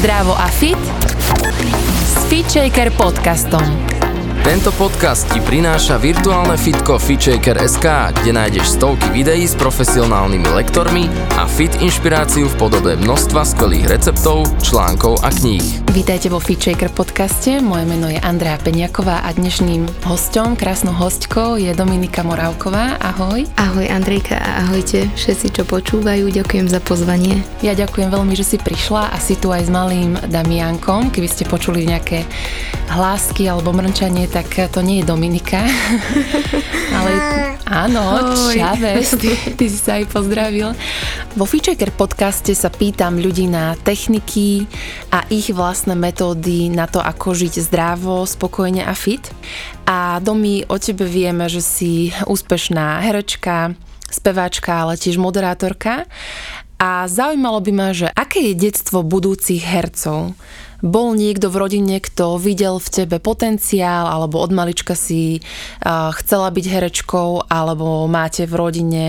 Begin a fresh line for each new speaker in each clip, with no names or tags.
Zdravo a fit s FitShaker podcastom.
Tento podcast ti prináša virtuálne fitko FitShaker.sk, kde nájdeš stovky videí s profesionálnymi lektormi a fit inšpiráciu v podobe množstva skvelých receptov, článkov a kníh.
Vítajte vo FitShaker podcaste, moje meno je Andrea Peňaková a dnešným hosťom, krásnou hostkou je Dominika Moravková. Ahoj.
Ahoj Andrejka a ahojte všetci, čo počúvajú, ďakujem za pozvanie.
Ja ďakujem veľmi, že si prišla a si tu aj s malým Damiankom, keby ste počuli nejaké hlásky alebo mrčanie, tak to nie je Dominika. Ale áno, Čaves, ty, ty si sa aj pozdravil. Vo Feature podcaste sa pýtam ľudí na techniky a ich vlastné metódy na to, ako žiť zdravo, spokojne a fit. A Domi, o tebe vieme, že si úspešná herečka, speváčka, ale tiež moderátorka. A zaujímalo by ma, že aké je detstvo budúcich hercov? bol niekto v rodine, kto videl v tebe potenciál, alebo od malička si uh, chcela byť herečkou, alebo máte v rodine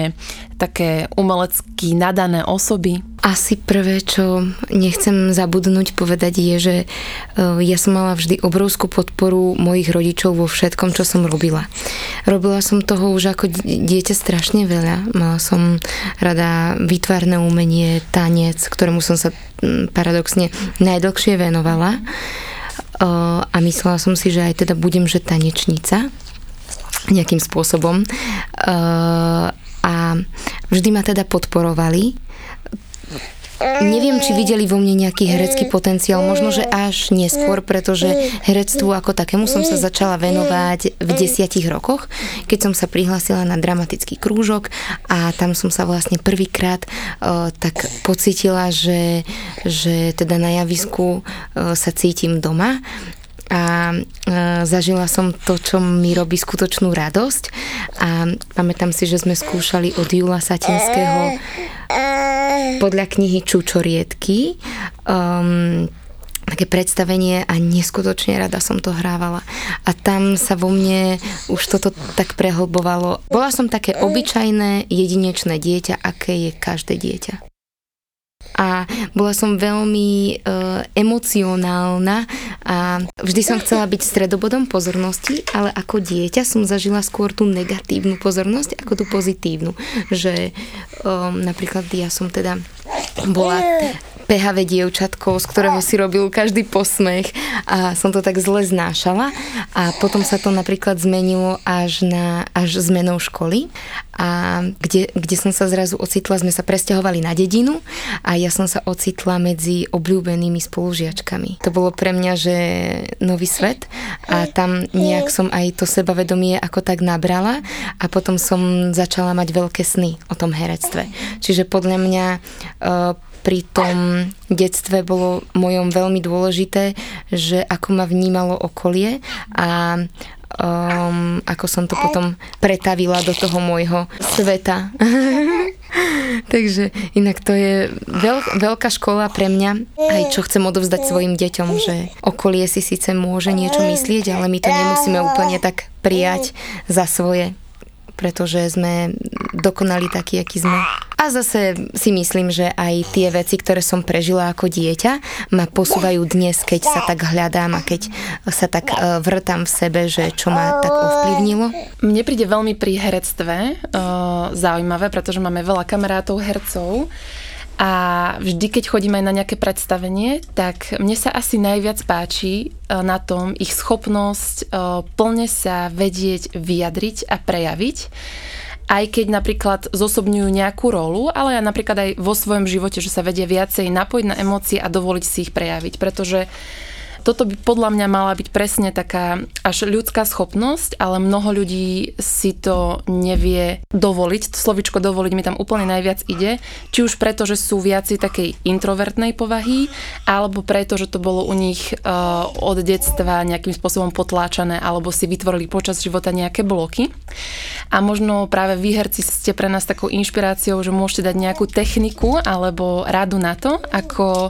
také umelecky nadané osoby?
Asi prvé, čo nechcem zabudnúť povedať je, že e, ja som mala vždy obrovskú podporu mojich rodičov vo všetkom, čo som robila. Robila som toho už ako dieťa strašne veľa. Mala som rada výtvarné umenie, tanec, ktorému som sa paradoxne najdlhšie venovala. E, a myslela som si, že aj teda budem, že tanečnica nejakým spôsobom. E, a vždy ma teda podporovali. Neviem, či videli vo mne nejaký herecký potenciál, možno, že až neskôr, pretože herectvu ako takému som sa začala venovať v desiatich rokoch, keď som sa prihlásila na dramatický krúžok a tam som sa vlastne prvýkrát uh, tak pocitila, že, že teda na javisku uh, sa cítim doma a e, zažila som to, čo mi robí skutočnú radosť a pamätám si, že sme skúšali od Jula Satinského podľa knihy Čučoriedky um, také predstavenie a neskutočne rada som to hrávala. A tam sa vo mne už toto tak prehlbovalo. Bola som také obyčajné, jedinečné dieťa, aké je každé dieťa a bola som veľmi uh, emocionálna a vždy som chcela byť stredobodom pozornosti, ale ako dieťa som zažila skôr tú negatívnu pozornosť ako tú pozitívnu. Že um, napríklad ja som teda bola pehavé dievčatko, z ktorého si robil každý posmech. A som to tak zle znášala. A potom sa to napríklad zmenilo až na až zmenou školy. A kde, kde som sa zrazu ocitla, sme sa presťahovali na dedinu. A ja som sa ocitla medzi obľúbenými spolužiačkami. To bolo pre mňa, že nový svet. A tam nejak som aj to sebavedomie ako tak nabrala. A potom som začala mať veľké sny o tom herectve. Čiže podľa mňa uh, pri tom detstve bolo mojom veľmi dôležité, že ako ma vnímalo okolie a um, ako som to potom pretavila do toho môjho sveta. Takže inak to je veľ, veľká škola pre mňa, aj čo chcem odovzdať svojim deťom, že okolie si síce môže niečo myslieť, ale my to nemusíme úplne tak prijať za svoje pretože sme dokonali takí, akí sme. A zase si myslím, že aj tie veci, ktoré som prežila ako dieťa, ma posúvajú dnes, keď sa tak hľadám a keď sa tak e, vrtám v sebe, že čo ma tak ovplyvnilo.
Mne príde veľmi pri herectve uh, zaujímavé, pretože máme veľa kamarátov hercov, a vždy, keď chodíme aj na nejaké predstavenie, tak mne sa asi najviac páči e, na tom ich schopnosť plne sa vedieť vyjadriť a prejaviť aj keď napríklad zosobňujú nejakú rolu, ale aj napríklad aj vo svojom živote, že sa vedia viacej napojiť na emócie a dovoliť si ich prejaviť, pretože toto by podľa mňa mala byť presne taká až ľudská schopnosť, ale mnoho ľudí si to nevie dovoliť. To slovičko dovoliť mi tam úplne najviac ide. Či už preto, že sú viaci takej introvertnej povahy, alebo preto, že to bolo u nich uh, od detstva nejakým spôsobom potláčané, alebo si vytvorili počas života nejaké bloky. A možno práve vy, herci, ste pre nás takou inšpiráciou, že môžete dať nejakú techniku alebo radu na to, ako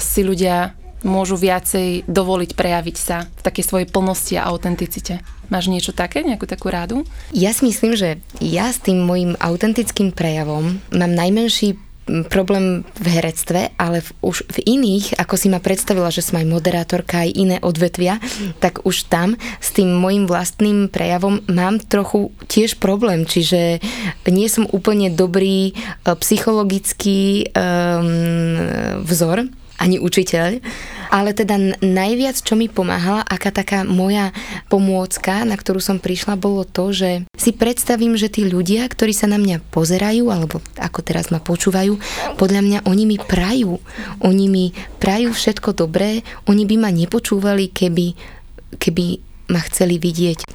si ľudia môžu viacej dovoliť prejaviť sa v takej svojej plnosti a autenticite. Máš niečo také, nejakú takú rádu?
Ja si myslím, že ja s tým môjim autentickým prejavom mám najmenší problém v herectve, ale v, už v iných, ako si ma predstavila, že som aj moderátorka, aj iné odvetvia, tak už tam s tým môjim vlastným prejavom mám trochu tiež problém, čiže nie som úplne dobrý e, psychologický um, vzor ani učiteľ, ale teda najviac, čo mi pomáhala, aká taká moja pomôcka, na ktorú som prišla, bolo to, že si predstavím, že tí ľudia, ktorí sa na mňa pozerajú, alebo ako teraz ma počúvajú, podľa mňa oni mi prajú. Oni mi prajú všetko dobré, oni by ma nepočúvali, keby, keby ma chceli vidieť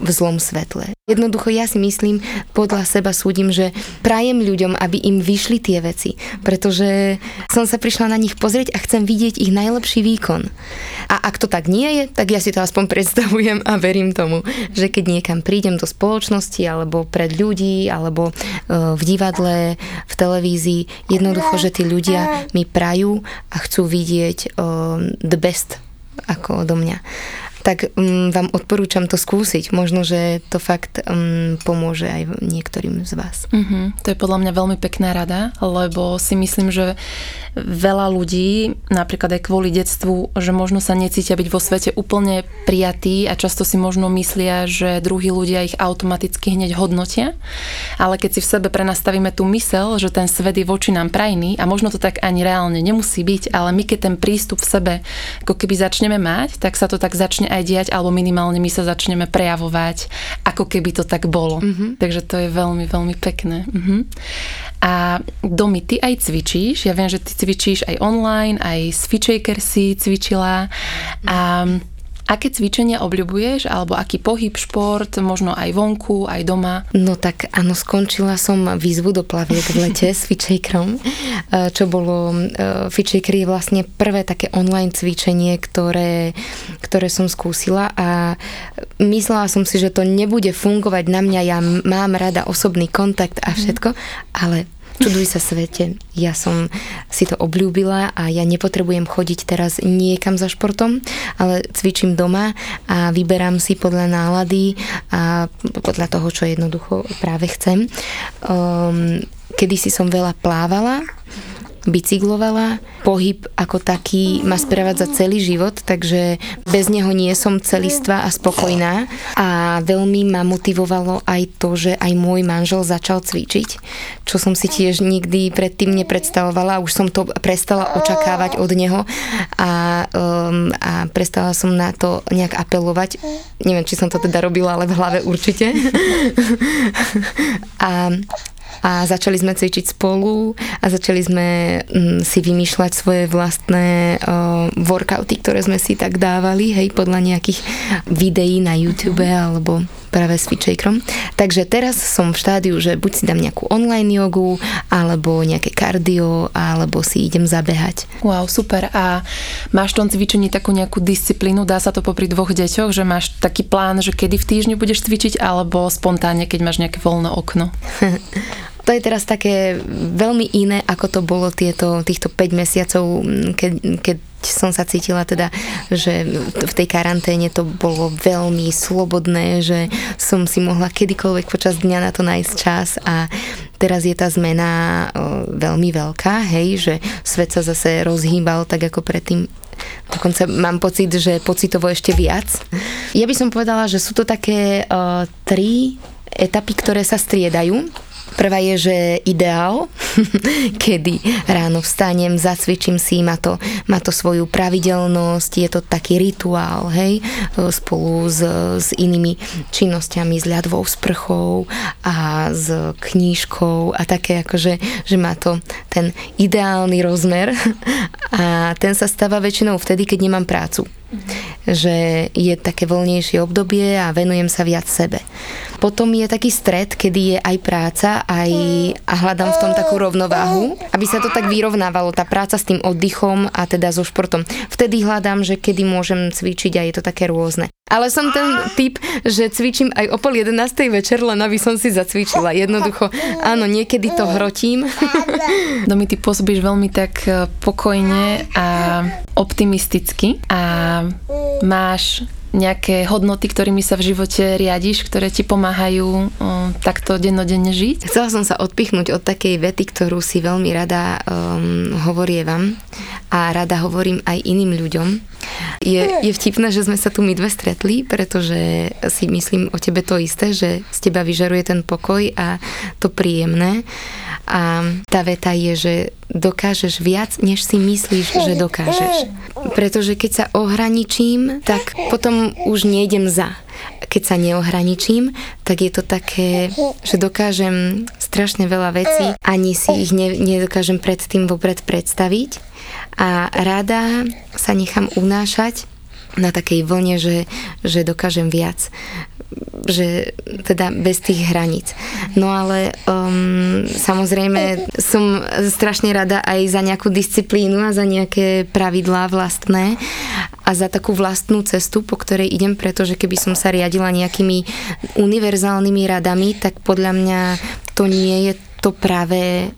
v zlom svetle. Jednoducho ja si myslím, podľa seba súdim, že prajem ľuďom, aby im vyšli tie veci, pretože som sa prišla na nich pozrieť a chcem vidieť ich najlepší výkon. A ak to tak nie je, tak ja si to aspoň predstavujem a verím tomu, že keď niekam prídem do spoločnosti alebo pred ľudí alebo e, v divadle, v televízii, jednoducho, že tí ľudia mi prajú a chcú vidieť uh, the best ako odo mňa tak um, vám odporúčam to skúsiť. Možno, že to fakt um, pomôže aj niektorým z vás.
Uh-huh. To je podľa mňa veľmi pekná rada, lebo si myslím, že veľa ľudí, napríklad aj kvôli detstvu, že možno sa necítia byť vo svete úplne prijatí a často si možno myslia, že druhí ľudia ich automaticky hneď hodnotia. Ale keď si v sebe prenastavíme tú mysel, že ten svet je voči nám prajný a možno to tak ani reálne nemusí byť, ale my keď ten prístup v sebe ako keby začneme mať, tak sa to tak začne aj diať, alebo minimálne my sa začneme prejavovať, ako keby to tak bolo. Mm-hmm. Takže to je veľmi, veľmi pekné. Mm-hmm. A domy, ty aj cvičíš. Ja viem, že ty cvičíš aj online, aj s Fitchaker si cvičila. A Aké cvičenia obľubuješ, alebo aký pohyb, šport, možno aj vonku, aj doma?
No tak áno, skončila som výzvu do plaviek v lete s Fitchakerom, eh, čo bolo, eh, Fitchaker je vlastne prvé také online cvičenie, ktoré, ktoré som skúsila a myslela som si, že to nebude fungovať na mňa, ja mám rada osobný kontakt a všetko, ale Čuduj sa svete. Ja som si to obľúbila a ja nepotrebujem chodiť teraz niekam za športom, ale cvičím doma a vyberám si podľa nálady a podľa toho, čo jednoducho práve chcem. Um, Kedy si som veľa plávala, bicyklovala. Pohyb ako taký ma sprevádza celý život, takže bez neho nie som celistvá a spokojná. A veľmi ma motivovalo aj to, že aj môj manžel začal cvičiť, čo som si tiež nikdy predtým nepredstavovala. Už som to prestala očakávať od neho a, um, a prestala som na to nejak apelovať. Neviem, či som to teda robila, ale v hlave určite. a a začali sme cvičiť spolu a začali sme mm, si vymýšľať svoje vlastné uh, workouty, ktoré sme si tak dávali, hej, podľa nejakých videí na YouTube alebo práve s Fitchakerom. Takže teraz som v štádiu, že buď si dám nejakú online jogu, alebo nejaké kardio, alebo si idem zabehať.
Wow, super. A máš v tom cvičení takú nejakú disciplínu? Dá sa to popri dvoch deťoch, že máš taký plán, že kedy v týždni budeš cvičiť, alebo spontánne, keď máš nejaké voľné okno?
to je teraz také veľmi iné, ako to bolo tieto, týchto 5 mesiacov, keď, keď som sa cítila teda, že v tej karanténe to bolo veľmi slobodné, že som si mohla kedykoľvek počas dňa na to nájsť čas a teraz je tá zmena veľmi veľká, hej, že svet sa zase rozhýbal tak ako predtým Dokonca mám pocit, že pocitovo ešte viac. Ja by som povedala, že sú to také uh, tri etapy, ktoré sa striedajú. Prvá je, že ideál, kedy ráno vstanem, zacvičím si, má to, má to svoju pravidelnosť, je to taký rituál, hej, spolu s, s inými činnosťami, s ľadvou sprchou a s knížkou a také akože, že má to ten ideálny rozmer a ten sa stáva väčšinou vtedy, keď nemám prácu. Že je také voľnejšie obdobie a venujem sa viac sebe. Potom je taký stred, kedy je aj práca aj, a hľadám v tom takú rovnováhu, aby sa to tak vyrovnávalo, tá práca s tým oddychom a teda so športom. Vtedy hľadám, že kedy môžem cvičiť a je to také rôzne. Ale som ten typ, že cvičím aj o pol jedenástej večer, len aby som si zacvičila. Jednoducho, áno, niekedy to hrotím.
Domi, ty pôsobíš veľmi tak e, pokojne a optimisticky a máš nejaké hodnoty, ktorými sa v živote riadiš, ktoré ti pomáhajú o, takto dennodenne žiť?
Chcela som sa odpichnúť od takej vety, ktorú si veľmi rada um, hovorievam a rada hovorím aj iným ľuďom. Je, je vtipné, že sme sa tu my dve stretli, pretože si myslím o tebe to isté, že z teba vyžaruje ten pokoj a to príjemné. A tá veta je, že dokážeš viac, než si myslíš, že dokážeš. Pretože keď sa ohraničím, tak potom už nejdem za. Keď sa neohraničím, tak je to také, že dokážem strašne veľa vecí, ani si ich ne, nedokážem predtým vopred predstaviť. A rada sa nechám unášať na takej vlne, že, že dokážem viac že teda bez tých hraníc. No ale um, samozrejme som strašne rada aj za nejakú disciplínu a za nejaké pravidlá vlastné a za takú vlastnú cestu, po ktorej idem, pretože keby som sa riadila nejakými univerzálnymi radami, tak podľa mňa to nie je to práve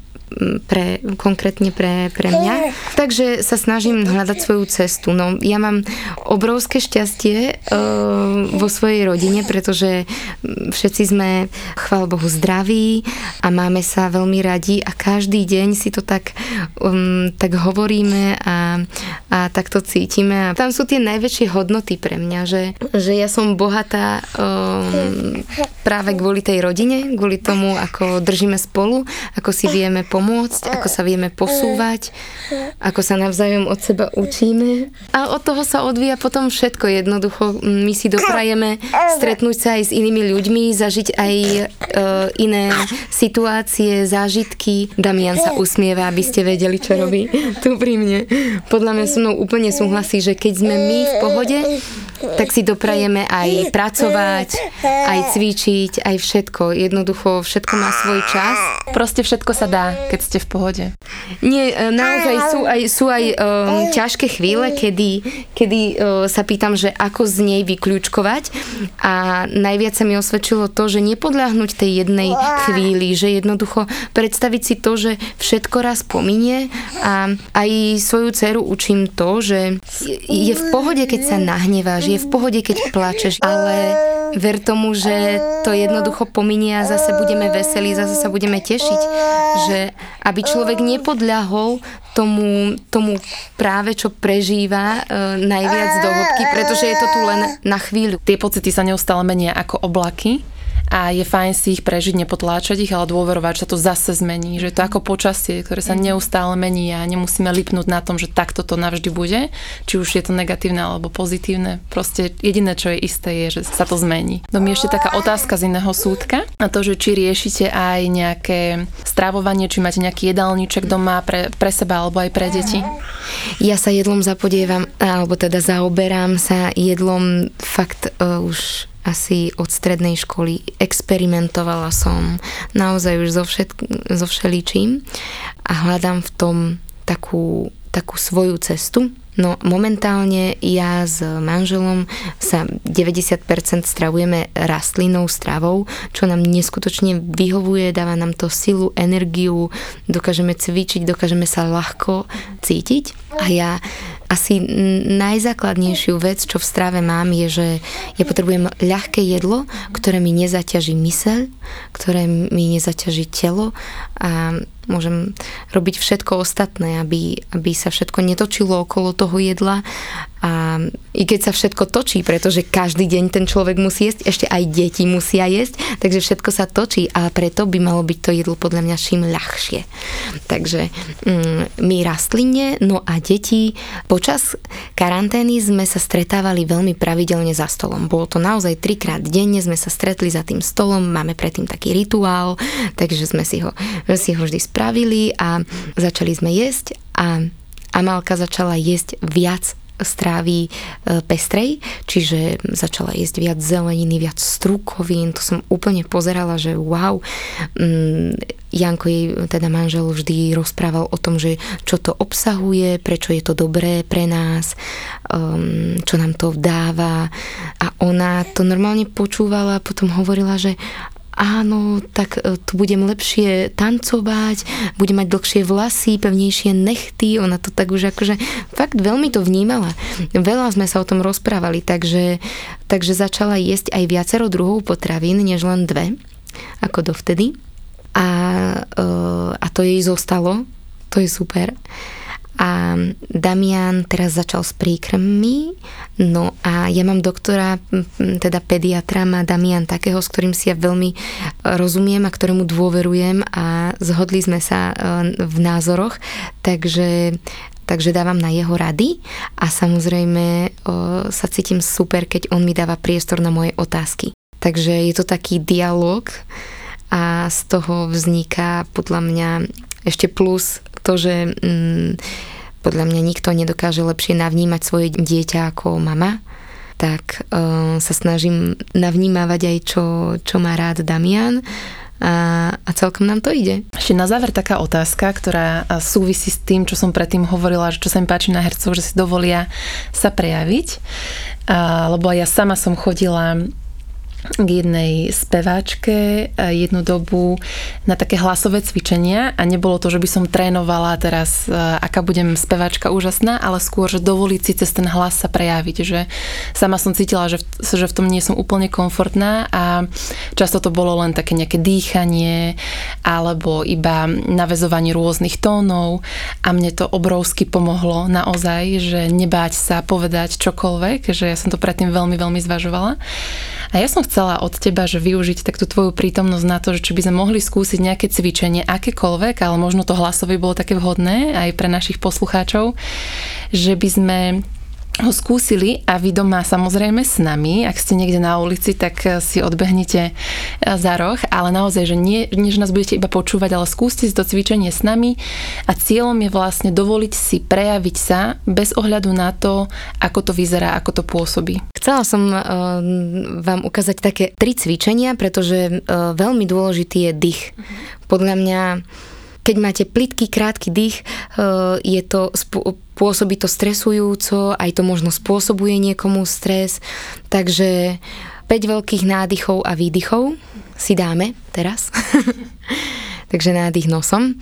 pre, konkrétne pre, pre mňa. Takže sa snažím hľadať svoju cestu. No, ja mám obrovské šťastie uh, vo svojej rodine, pretože všetci sme, chvála Bohu, zdraví a máme sa veľmi radi a každý deň si to tak, um, tak hovoríme a, a tak to cítime. A tam sú tie najväčšie hodnoty pre mňa, že, že ja som bohatá um, práve kvôli tej rodine, kvôli tomu, ako držíme spolu, ako si vieme pomôcť pomôcť, ako sa vieme posúvať, ako sa navzájom od seba učíme. A od toho sa odvíja potom všetko jednoducho. My si doprajeme stretnúť sa aj s inými ľuďmi, zažiť aj e, iné situácie, zážitky. Damian sa usmieva, aby ste vedeli, čo robí tu pri mne. Podľa mňa so mnou úplne súhlasí, že keď sme my v pohode, tak si doprajeme aj pracovať, aj cvičiť, aj všetko. Jednoducho všetko má svoj čas.
Proste všetko sa dá, keď ste v pohode.
Nie, e, naozaj sú aj, sú aj um, ťažké chvíle, kedy, kedy uh, sa pýtam, že ako z nej vyklúčkovať a najviac sa mi osvedčilo to, že nepodľahnuť tej jednej chvíli, že jednoducho predstaviť si to, že všetko raz pominie a aj svoju dceru učím to, že je v pohode, keď sa nahneváš, je v pohode, keď plačeš, ale ver tomu, že to jednoducho pominie a zase budeme veselí, zase sa budeme tešiť, že aby človek nepodľahol tomu, tomu práve, čo prežíva e, najviac do hĺbky, pretože je to tu len na chvíľu.
Tie pocity sa neustále menia ako oblaky a je fajn si ich prežiť, nepotláčať ich, ale dôverovať, že sa to zase zmení. Že to ako počasie, ktoré sa mhm. neustále mení a nemusíme lipnúť na tom, že takto to navždy bude, či už je to negatívne alebo pozitívne. Proste jediné, čo je isté, je, že sa to zmení. No mi ešte taká otázka z iného súdka na to, že či riešite aj nejaké strávovanie, či máte nejaký jedálniček doma pre, pre seba alebo aj pre deti.
Ja sa jedlom zapodievam, alebo teda zaoberám sa jedlom fakt uh, už asi od strednej školy experimentovala som naozaj už so, všet, so všeličím a hľadám v tom takú, takú svoju cestu. No momentálne ja s manželom sa 90% stravujeme rastlinnou stravou, čo nám neskutočne vyhovuje, dáva nám to silu, energiu, dokážeme cvičiť, dokážeme sa ľahko cítiť. A ja asi najzákladnejšiu vec, čo v strave mám, je, že ja potrebujem ľahké jedlo, ktoré mi nezaťaží myseľ, ktoré mi nezaťaží telo a môžem robiť všetko ostatné, aby, aby sa všetko netočilo okolo toho jedla a i keď sa všetko točí, pretože každý deň ten človek musí jesť, ešte aj deti musia jesť, takže všetko sa točí a preto by malo byť to jedlo podľa mňa čím ľahšie. Takže mm, my rastline, no a deti, počas karantény sme sa stretávali veľmi pravidelne za stolom. Bolo to naozaj trikrát denne, sme sa stretli za tým stolom, máme predtým taký rituál, takže sme si ho, si ho vždy spravili a začali sme jesť a Amalka začala jesť viac strávy e, pestrej, čiže začala jesť viac zeleniny, viac strukovín, to som úplne pozerala, že wow, mm, Janko jej, teda manžel, vždy rozprával o tom, že čo to obsahuje, prečo je to dobré pre nás, um, čo nám to dáva. A ona to normálne počúvala a potom hovorila, že áno, tak e, tu budem lepšie tancovať, budem mať dlhšie vlasy, pevnejšie nechty, ona to tak už akože fakt veľmi to vnímala. Veľa sme sa o tom rozprávali, takže, takže začala jesť aj viacero druhov potravín, než len dve, ako dovtedy. A, e, a to jej zostalo, to je super. A Damian teraz začal s príkrmmi, no a ja mám doktora, teda pediatra, má Damian takého, s ktorým si ja veľmi e, rozumiem a ktorému dôverujem a zhodli sme sa e, v názoroch, takže takže dávam na jeho rady a samozrejme o, sa cítim super, keď on mi dáva priestor na moje otázky. Takže je to taký dialog a z toho vzniká podľa mňa ešte plus to, že mm, podľa mňa nikto nedokáže lepšie navnímať svoje dieťa ako mama, tak uh, sa snažím navnímavať aj čo, čo má rád Damian a, a celkom nám to ide.
Ešte na záver taká otázka, ktorá súvisí s tým, čo som predtým hovorila, že čo sa mi páči na hercov, že si dovolia sa prejaviť. A, lebo ja sama som chodila k jednej speváčke jednu dobu na také hlasové cvičenia a nebolo to, že by som trénovala teraz, e, aká budem speváčka úžasná, ale skôr, že dovoliť si cez ten hlas sa prejaviť, že sama som cítila, že v, že v tom nie som úplne komfortná a často to bolo len také nejaké dýchanie alebo iba navezovanie rôznych tónov a mne to obrovsky pomohlo naozaj, že nebáť sa povedať čokoľvek, že ja som to predtým veľmi, veľmi zvažovala. A ja som chcela od teba, že využiť takú tvoju prítomnosť na to, že či by sme mohli skúsiť nejaké cvičenie, akékoľvek, ale možno to hlasové bolo také vhodné aj pre našich poslucháčov, že by sme ho skúsili a vy doma samozrejme s nami, ak ste niekde na ulici, tak eh, si odbehnete eh, za roh, ale naozaj, že nie, nie že nás budete iba počúvať, ale skúste si to cvičenie s nami a cieľom je vlastne dovoliť si prejaviť sa bez ohľadu na to, ako to vyzerá, ako to pôsobí.
Chcela som uh, vám ukázať také tri cvičenia, pretože uh, veľmi dôležitý je dých. Podľa mňa keď máte plitký, krátky dých, je to pôsobí to stresujúco, aj to možno spôsobuje niekomu stres, takže 5 veľkých nádychov a výdychov si dáme teraz. takže nádych nosom.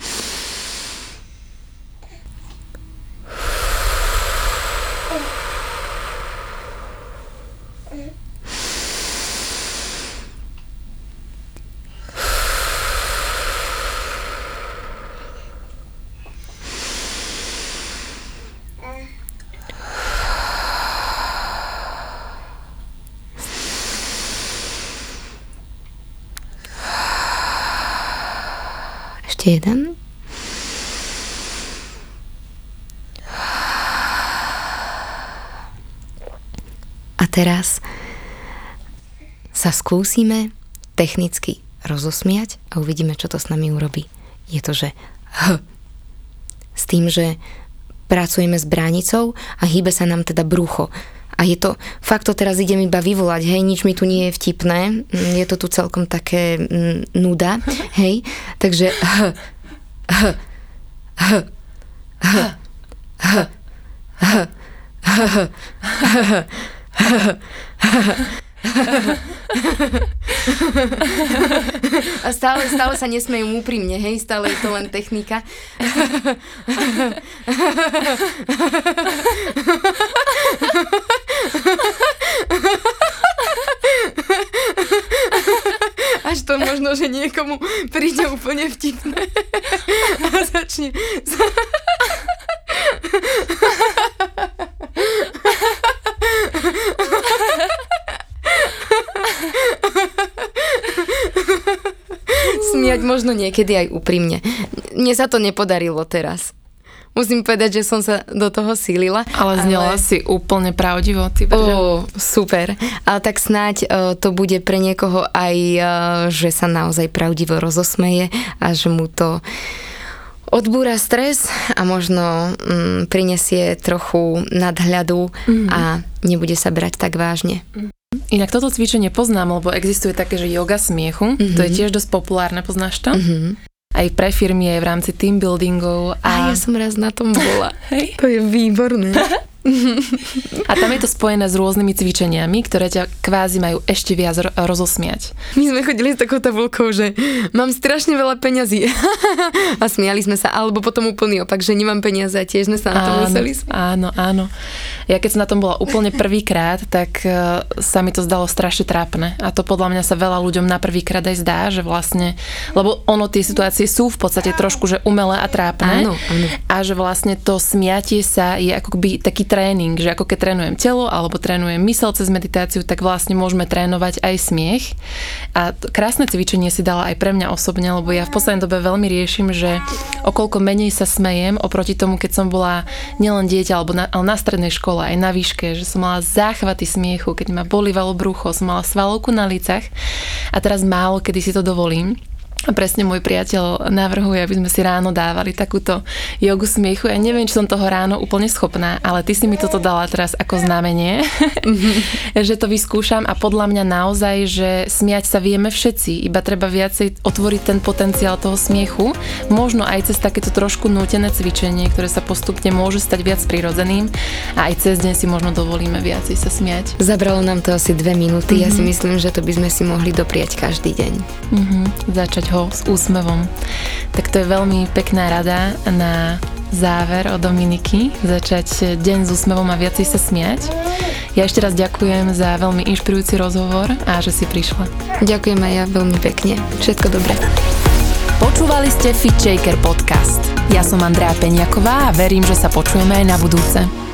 Ešte jeden. A teraz sa skúsime technicky rozosmiať a uvidíme, čo to s nami urobí. Je to, že h. S tým, že pracujeme s bránicou a hýbe sa nám teda brucho. A je to, fakt to teraz idem iba vyvolať, hej, nič mi tu nie je vtipné, mm, je to tu celkom také mm, nuda, hej, takže h, h, h, h, h, h, h, h, h, a stále, stále sa nesmejú úprimne, hej, stále je to len technika. Až to možno, že niekomu príde úplne vtipné a začne... možno niekedy aj úprimne. Mne sa to nepodarilo teraz. Musím povedať, že som sa do toho sílila.
Ale znela ale... si úplne pravdivo. Ty
oh, super. Ale tak snáď uh, to bude pre niekoho aj, uh, že sa naozaj pravdivo rozosmeje a že mu to odbúra stres a možno um, prinesie trochu nadhľadu mm. a nebude sa brať tak vážne.
Inak toto cvičenie poznám, lebo existuje také, že yoga smiechu. Mm-hmm. To je tiež dosť populárne, poznáš to? Mm-hmm aj pre firmy, aj v rámci team buildingov.
A, a ja som raz na tom bola. Hej. To je výborné.
A tam je to spojené s rôznymi cvičeniami, ktoré ťa kvázi majú ešte viac rozosmiať.
My sme chodili s takou tabulkou, že mám strašne veľa peňazí a smiali sme sa, alebo potom úplný opak, že nemám peniaze a tiež sme sa na to museli
Áno, áno. Ja keď som na tom bola úplne prvýkrát, tak uh, sa mi to zdalo strašne trápne. A to podľa mňa sa veľa ľuďom na prvýkrát aj zdá, že vlastne, lebo ono tie situácie sú v podstate trošku že umelé a trápne.
Áno, áno.
A že vlastne to smiatie sa je ako by taký tréning, že ako keď trénujem telo alebo trénujem mysel cez meditáciu, tak vlastne môžeme trénovať aj smiech. A krásne cvičenie si dala aj pre mňa osobne, lebo ja v poslednej dobe veľmi riešim, že okolko menej sa smejem oproti tomu, keď som bola nielen dieťa, alebo na, ale na strednej škole, aj na výške, že som mala záchvaty smiechu, keď ma bolívalo brucho, som mala svalovku na lícach a teraz málo kedy si to dovolím. A presne môj priateľ navrhuje, aby sme si ráno dávali takúto jogu smiechu. Ja neviem, či som toho ráno úplne schopná, ale ty si mi toto dala teraz ako znamenie, mm-hmm. že to vyskúšam a podľa mňa naozaj, že smiať sa vieme všetci, iba treba viacej otvoriť ten potenciál toho smiechu, možno aj cez takéto trošku nútené cvičenie, ktoré sa postupne môže stať viac prirodzeným a aj cez deň si možno dovolíme viacej sa smiať.
Zabralo nám to asi dve minúty, mm-hmm. ja si mhm. myslím, že to by sme si mohli dopriať každý deň.
Mm-hmm. Začať ho s úsmevom. Tak to je veľmi pekná rada na záver od Dominiky, začať deň s úsmevom a viacej sa smiať. Ja ešte raz ďakujem za veľmi inšpirujúci rozhovor a že si prišla.
Ďakujem aj ja veľmi pekne. Všetko dobré.
Počúvali ste Fit Shaker podcast. Ja som Andrea Peňaková a verím, že sa počujeme aj na budúce.